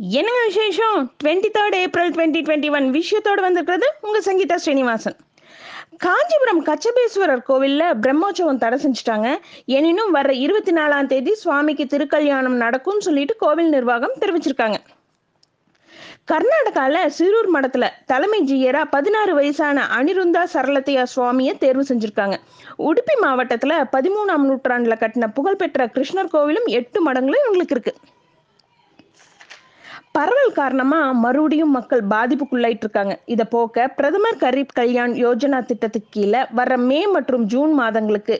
என்னங்க விசேஷம்? Twenty third April twenty twenty one விஷயத்தோடு வந்திருக்கிறது உங்கள் சங்கீதா ஸ்ரீனிவாசன். காஞ்சிபுரம் கச்சபேஸ்வரர் கோவிலில் பிரம்மோற்சவம் தடை செஞ்சுட்டாங்க. எனினும் வர இருபத்தி நாலாம் தேதி சுவாமிக்கு திருக்கல்யாணம் நடக்கும்னு சொல்லிட்டு கோவில் நிர்வாகம் தெரிவிச்சிருக்காங்க. கர்நாடகாவில் சிரூர் மடத்தில் தலைமை ஜீயராக பதினாறு வயசான அனிருந்தா சரளத்தையா சுவாமியை தேர்வு செஞ்சுருக்காங்க. உடுப்பி மாவட்டத்தில் பதிமூணாம் நூற்றாண்டில் கட்டின புகழ்பெற்ற கிருஷ்ணர் கோவிலும் எட்டு மடங்களும் இவங்களுக்கு இருக்குது பரவல் காரணமா மறுபடியும் மக்கள் பாதிப்புக்குள்ளாயிட்டு இருக்காங்க இதை போக்க பிரதமர் கரீப் கல்யாண் யோஜனா திட்டத்துக்கு கீழே வர மே மற்றும் ஜூன் மாதங்களுக்கு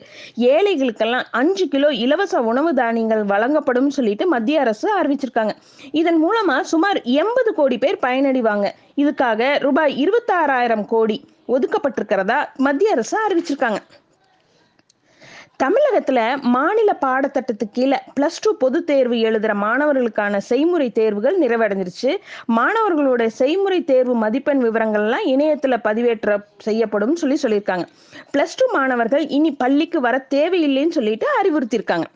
ஏழைகளுக்கெல்லாம் அஞ்சு கிலோ இலவச உணவு தானியங்கள் வழங்கப்படும் சொல்லிட்டு மத்திய அரசு அறிவிச்சிருக்காங்க. இதன் மூலமா சுமார் எண்பது கோடி பேர் பயனடைவாங்க. இதுக்காக ரூபாய் இருபத்தாறாயிரம் கோடி ஒதுக்கப்பட்டிருக்கிறதா மத்திய அரசு அறிவிச்சிருக்காங்க. தமிழகத்துல மாநில பாடத்திட்டத்துக்கு கீழே பிளஸ் டூ பொது தேர்வு எழுதுற மாணவர்களுக்கான செய்முறை தேர்வுகள் நிறைவடைஞ்சிருச்சு. மாணவர்களோட செய்முறை தேர்வு மதிப்பெண் விவரங்கள்லாம் இணையத்துல பதிவேற்ற செய்யப்படும் சொல்லி சொல்லியிருக்காங்க. பிளஸ் டூ மாணவர்கள் இனி பள்ளிக்கு வர தேவையில்லைன்னு சொல்லிட்டு அறிவுறுத்தியிருக்காங்க.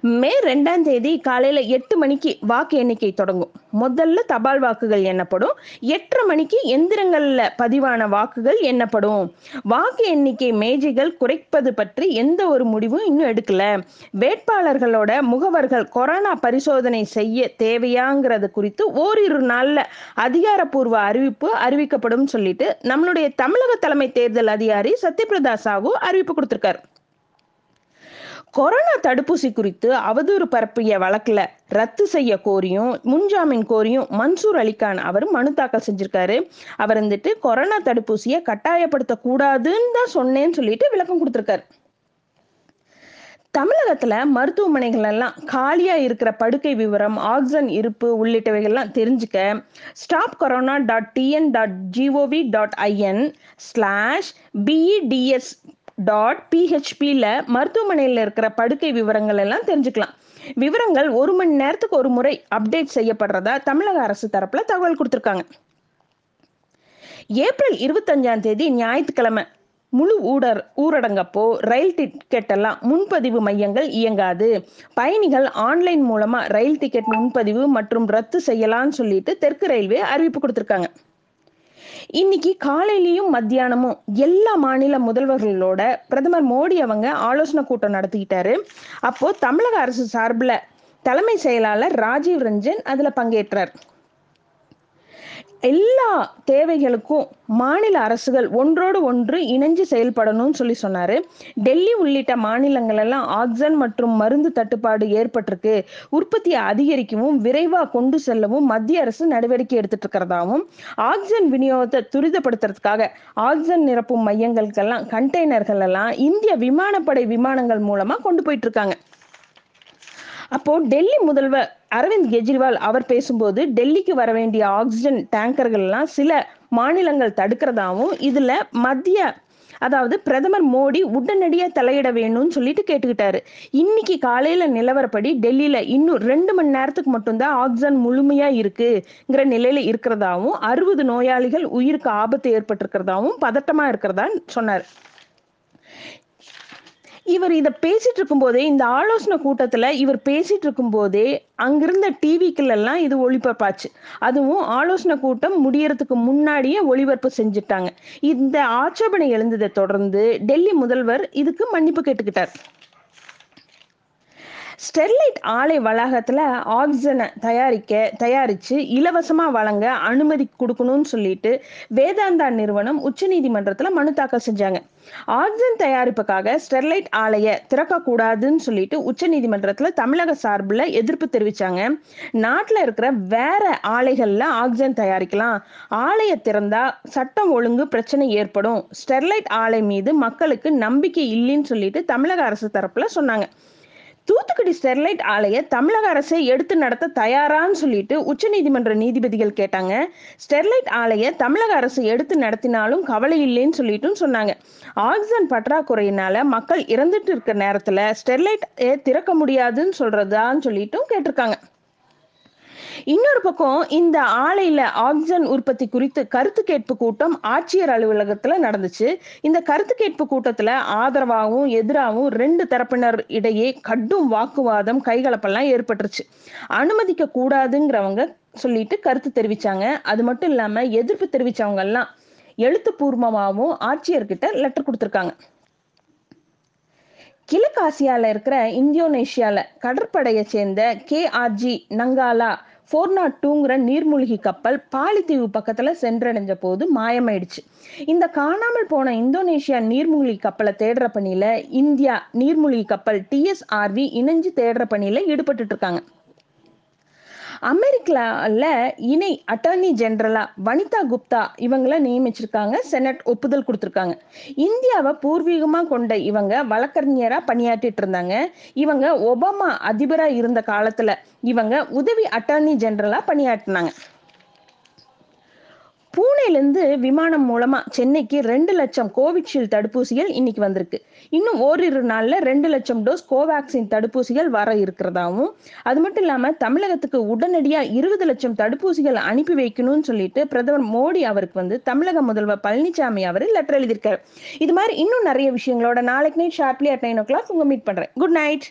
மே ரெண்டாம் தேதி காலையில எட்டு மணிக்கு வாக்கு எண்ணிக்கை தொடங்கும். முதல்ல தபால் வாக்குகள் எண்ணப்படும். எட்டரை மணிக்கு எந்திரங்கள்ல பதிவான வாக்குகள் எண்ணப்படும். வாக்கு எண்ணிக்கை மேஜைகள் குறைப்பது பற்றி எந்த ஒரு முடிவும் இன்னும் எடுக்கல. வேட்பாளர்களோட முகவர்கள் கொரோனா பரிசோதனை செய்ய தேவையாங்கிறது குறித்து ஓரிரு நாள்ல அதிகாரப்பூர்வ அறிவிப்பு அறிவிக்கப்படும் சொல்லிட்டு நம்மளுடைய தமிழக தலைமை தேர்தல் அதிகாரி சத்யபிரதா சாஹூ அறிவிப்பு கொடுத்திருக்காரு. கொரோனா தடுப்பூசி குறித்து அவதூறு பரப்பிய வழக்குல ரத்து செய்ய கோரியும் முன்ஜாமீன் கோரியும் மன்சூர் அலிகான் அவர் மனு தாக்கல் செஞ்சிருக்காரு. அவர் வந்துட்டு கொரோனா தடுப்பூசியை கட்டாயப்படுத்த கூடாதுன்னு தான் சொன்னேன்னு சொல்லிட்டு விளக்கம் கொடுத்துருக்காரு. தமிழகத்துல மருத்துவமனைகள் எல்லாம் காலியா இருக்கிற படுக்கை விவரம் ஆக்சிஜன் இருப்பு உள்ளிட்டவைகள்லாம் தெரிஞ்சுக்க stop corona dot TN dot gov dot in slash beds dot பிஹெச்பியில் மருத்துவமனையில் இருக்கிற படுக்கை விவரங்கள் எல்லாம் தெரிஞ்சுக்கலாம். விவரங்கள் ஒரு மணி நேரத்துக்கு ஒரு முறை அப்டேட் செய்யப்படுறதா தமிழக அரசு தரப்புல தகவல் கொடுத்துருக்காங்க. ஏப்ரல் இருபத்தஞ்சாம் தேதி ஞாயிற்றுக்கிழமை முழு ஊடர் ஊரடங்கப்போ ரயில் டிக்கெட் எல்லாம் முன்பதிவு மையங்கள் இயங்காது. பயணிகள் ஆன்லைன் மூலமா ரயில் டிக்கெட் முன்பதிவு மற்றும் ரத்து செய்யலாம்னு சொல்லிட்டு தெற்கு ரயில்வே அறிவிப்பு கொடுத்துருக்காங்க. இன்னைக்கு காலையிலயும் மத்தியானமும் எல்லா மாநில முதல்வர்களோட பிரதமர் மோடி அவங்க ஆலோசனை கூட்டம் நடத்திக்கிட்டாரு. அப்போ தமிழக அரசு சார்பில் தலைமை செயலாளர் ராஜீவ் ரஞ்சன் அதுல பங்கேற்றார். எல்லா தேவைகளுக்கும் மாநில அரசுகள் ஒன்றோடு ஒன்று இணைஞ்சு செயல்படணும்னு சொல்லி சொன்னாரு. டெல்லி உள்ளிட்ட மாநிலங்கள் எல்லாம் ஆக்சன் மற்றும் மருந்து தட்டுப்பாடு ஏற்பட்டிருக்கு. உற்பத்தியை அதிகரிக்கவும் விரைவா கொண்டு செல்லவும் மத்திய அரசு நடவடிக்கை எடுத்துட்டு இருக்கிறதாவும் ஆக்சன் விநியோகத்தை துரிதப்படுத்துறதுக்காக ஆக்சன் நிரப்பும் மையங்களுக்கெல்லாம் கண்டெய்னர்கள் எல்லாம் இந்திய விமானப்படை விமானங்கள் மூலமா கொண்டு போயிட்டு இருக்காங்க. அப்போ டெல்லி முதல்வர் அரவிந்த் கெஜ்ரிவால் அவர் பேசும்போது டெல்லிக்கு வர வேண்டிய ஆக்சிஜன் டேங்கர்கள்லாம் சில மாநிலங்கள் தடுக்கிறதாவும் இதுல மத்திய அதாவது பிரதமர் மோடி உடனடியாக தலையிட வேணும்னு சொல்லிட்டு கேட்டுக்கிட்டாரு. இன்னைக்கு காலையில நிலவரப்படி டெல்லியில இன்னும் ரெண்டு மணி நேரத்துக்கு மட்டும்தான் ஆக்சிஜன் முழுமையா இருக்குங்கிற நிலையில இருக்கிறதாவும் அறுபது நோயாளிகள் உயிருக்கு ஆபத்து ஏற்பட்டிருக்கிறதாவும் பதட்டமா இருக்கிறதா சொன்னார். இவர் இதை பேசிட்டு இருக்கும் போதே இந்த ஆலோசனை கூட்டத்துல இவர் பேசிட்டு இருக்கும் போதே அங்கிருந்த டிவிக்கள் எல்லாம் இது ஒளிபரப்பாச்சு. அதுவும் ஆலோசனை கூட்டம் முடியறதுக்கு முன்னாடியே ஒளிபரப்பு செஞ்சுட்டாங்க. இந்த ஆட்சேபனை எழுந்ததை தொடர்ந்து டெல்லி முதல்வர் இதுக்கு மன்னிப்பு கேட்டுக்கிட்டார். ஸ்டெர்லைட் ஆலை வளாகத்துல ஆக்சிஜனை தயாரிக்க தயாரிச்சு இலவசமா வழங்க அனுமதி கொடுக்கணும்னு சொல்லிட்டு வேதாந்தா நிறுவனம் உச்சநீதிமன்றத்துல மனு தாக்கல் செஞ்சாங்க. ஆக்சிஜன் தயாரிப்புக்காக ஸ்டெர்லைட் ஆலையை திறக்கக்கூடாதுன்னு சொல்லிட்டு உச்சநீதிமன்றத்துல தமிழக சார்பில் எதிர்ப்பு தெரிவிச்சாங்க. நாட்டில் இருக்கிற வேற ஆலைகள்ல ஆக்சிஜன் தயாரிக்கலாம். ஆலையை திறந்தா சட்டம் ஒழுங்கு பிரச்சனை ஏற்படும். ஸ்டெர்லைட் ஆலை மீது மக்களுக்கு நம்பிக்கை இல்லைன்னு சொல்லிட்டு தமிழக அரசு தரப்புல சொன்னாங்க. தூத்துக்குடி ஸ்டெர்லைட் ஆலையை தமிழக அரசே எடுத்து நடத்த தயாரான்னு சொல்லிட்டு உச்சநீதிமன்ற நீதிபதிகள் கேட்டாங்க. ஸ்டெர்லைட் ஆலையை தமிழக அரசு எடுத்து நடத்தினாலும் கவலை இல்லைன்னு சொல்லிட்டும் சொன்னாங்க. ஆக்சிஜன் பற்றாக்குறையினால மக்கள் இறந்துட்டு இருக்க நேரத்துல ஸ்டெர்லைட் திறக்க முடியாதுன்னு சொல்றதான்னு சொல்லிட்டும் கேட்டிருக்காங்க. இன்னொரு பக்கம் இந்த ஆலையில ஆக்சிஜன் உற்பத்தி குறித்து கருத்து கேட்பு கூட்டம் ஆட்சியர் அலுவலகத்துல நடந்துச்சு. இந்த கருத்து கேட்பு கூட்டத்துல ஆதரவாகவும் எதிராகவும் ரெண்டு தரப்பினர் இடையே கடும் வாக்குவாதம் கைகலப்பெல்லாம் ஏற்பட்டுருச்சு. அனுமதிக்க கூடாதுங்கிறவங்க சொல்லிட்டு கருத்து தெரிவிச்சாங்க. அது மட்டும் இல்லாம எதிர்ப்பு தெரிவிச்சவங்க எல்லாம் எழுத்துப்பூர்வமாகவும் ஆட்சியர்கிட்ட லெட்டர் கொடுத்துருக்காங்க. கிழக்காசியால இருக்கிற இந்தோனேஷியால கடற்படையை சேர்ந்த K R G Nanggala four nought டூங்கிற நீர்மூழ்கி கப்பல் பாலித்தீவு பக்கத்துல சென்றடைஞ்ச போது மாயமாயிடுச்சு. இந்த காணாமல் போன இந்தோனேஷியா நீர்மூழ்கி கப்பலை தேடுற பணியில இந்தியா நீர்மூழ்கி கப்பல் டிஎஸ்ஆர்வி இணைஞ்சு தேடுற பணியில ஈடுபட்டு இருக்காங்க. அமெரிக்கால இணை அட்டர்னி ஜெனரலா வனிதா குப்தா இவங்கள நியமிச்சிருக்காங்க செனட் ஒப்புதல் கொடுத்துருக்காங்க. இந்தியாவை பூர்வீகமா கொண்ட இவங்க வழக்கறிஞரா பணியாற்றிட்டு இருந்தாங்க. இவங்க ஒபாமா அதிபரா இருந்த காலத்துல இவங்க உதவி அட்டர்னி ஜெனரலா பணியாற்றினாங்க. பூனேலேருந்து விமானம் மூலமா சென்னைக்கு ரெண்டு லட்சம் கோவிஷீல்டு தடுப்பூசிகள் இன்னைக்கு வந்திருக்கு. இன்னும் ஓரிரு நாள்ல ரெண்டு லட்சம் டோஸ் கோவேக்சின் தடுப்பூசிகள் வர இருக்கிறதாவும் அது மட்டும் இல்லாம தமிழகத்துக்கு உடனடியா இருபது லட்சம் தடுப்பூசிகள் அனுப்பி வைக்கணும்னு சொல்லிட்டு பிரதமர் மோடி அவருக்கு வந்து தமிழக முதல்வர் பழனிசாமி அவர் லெட்டர் எழுதியிருக்காரு. இது மாதிரி இன்னும் நிறைய விஷயங்களோட நாளைக்கு night sharply at nine o'clock உங்க மீட் பண்றேன். Good night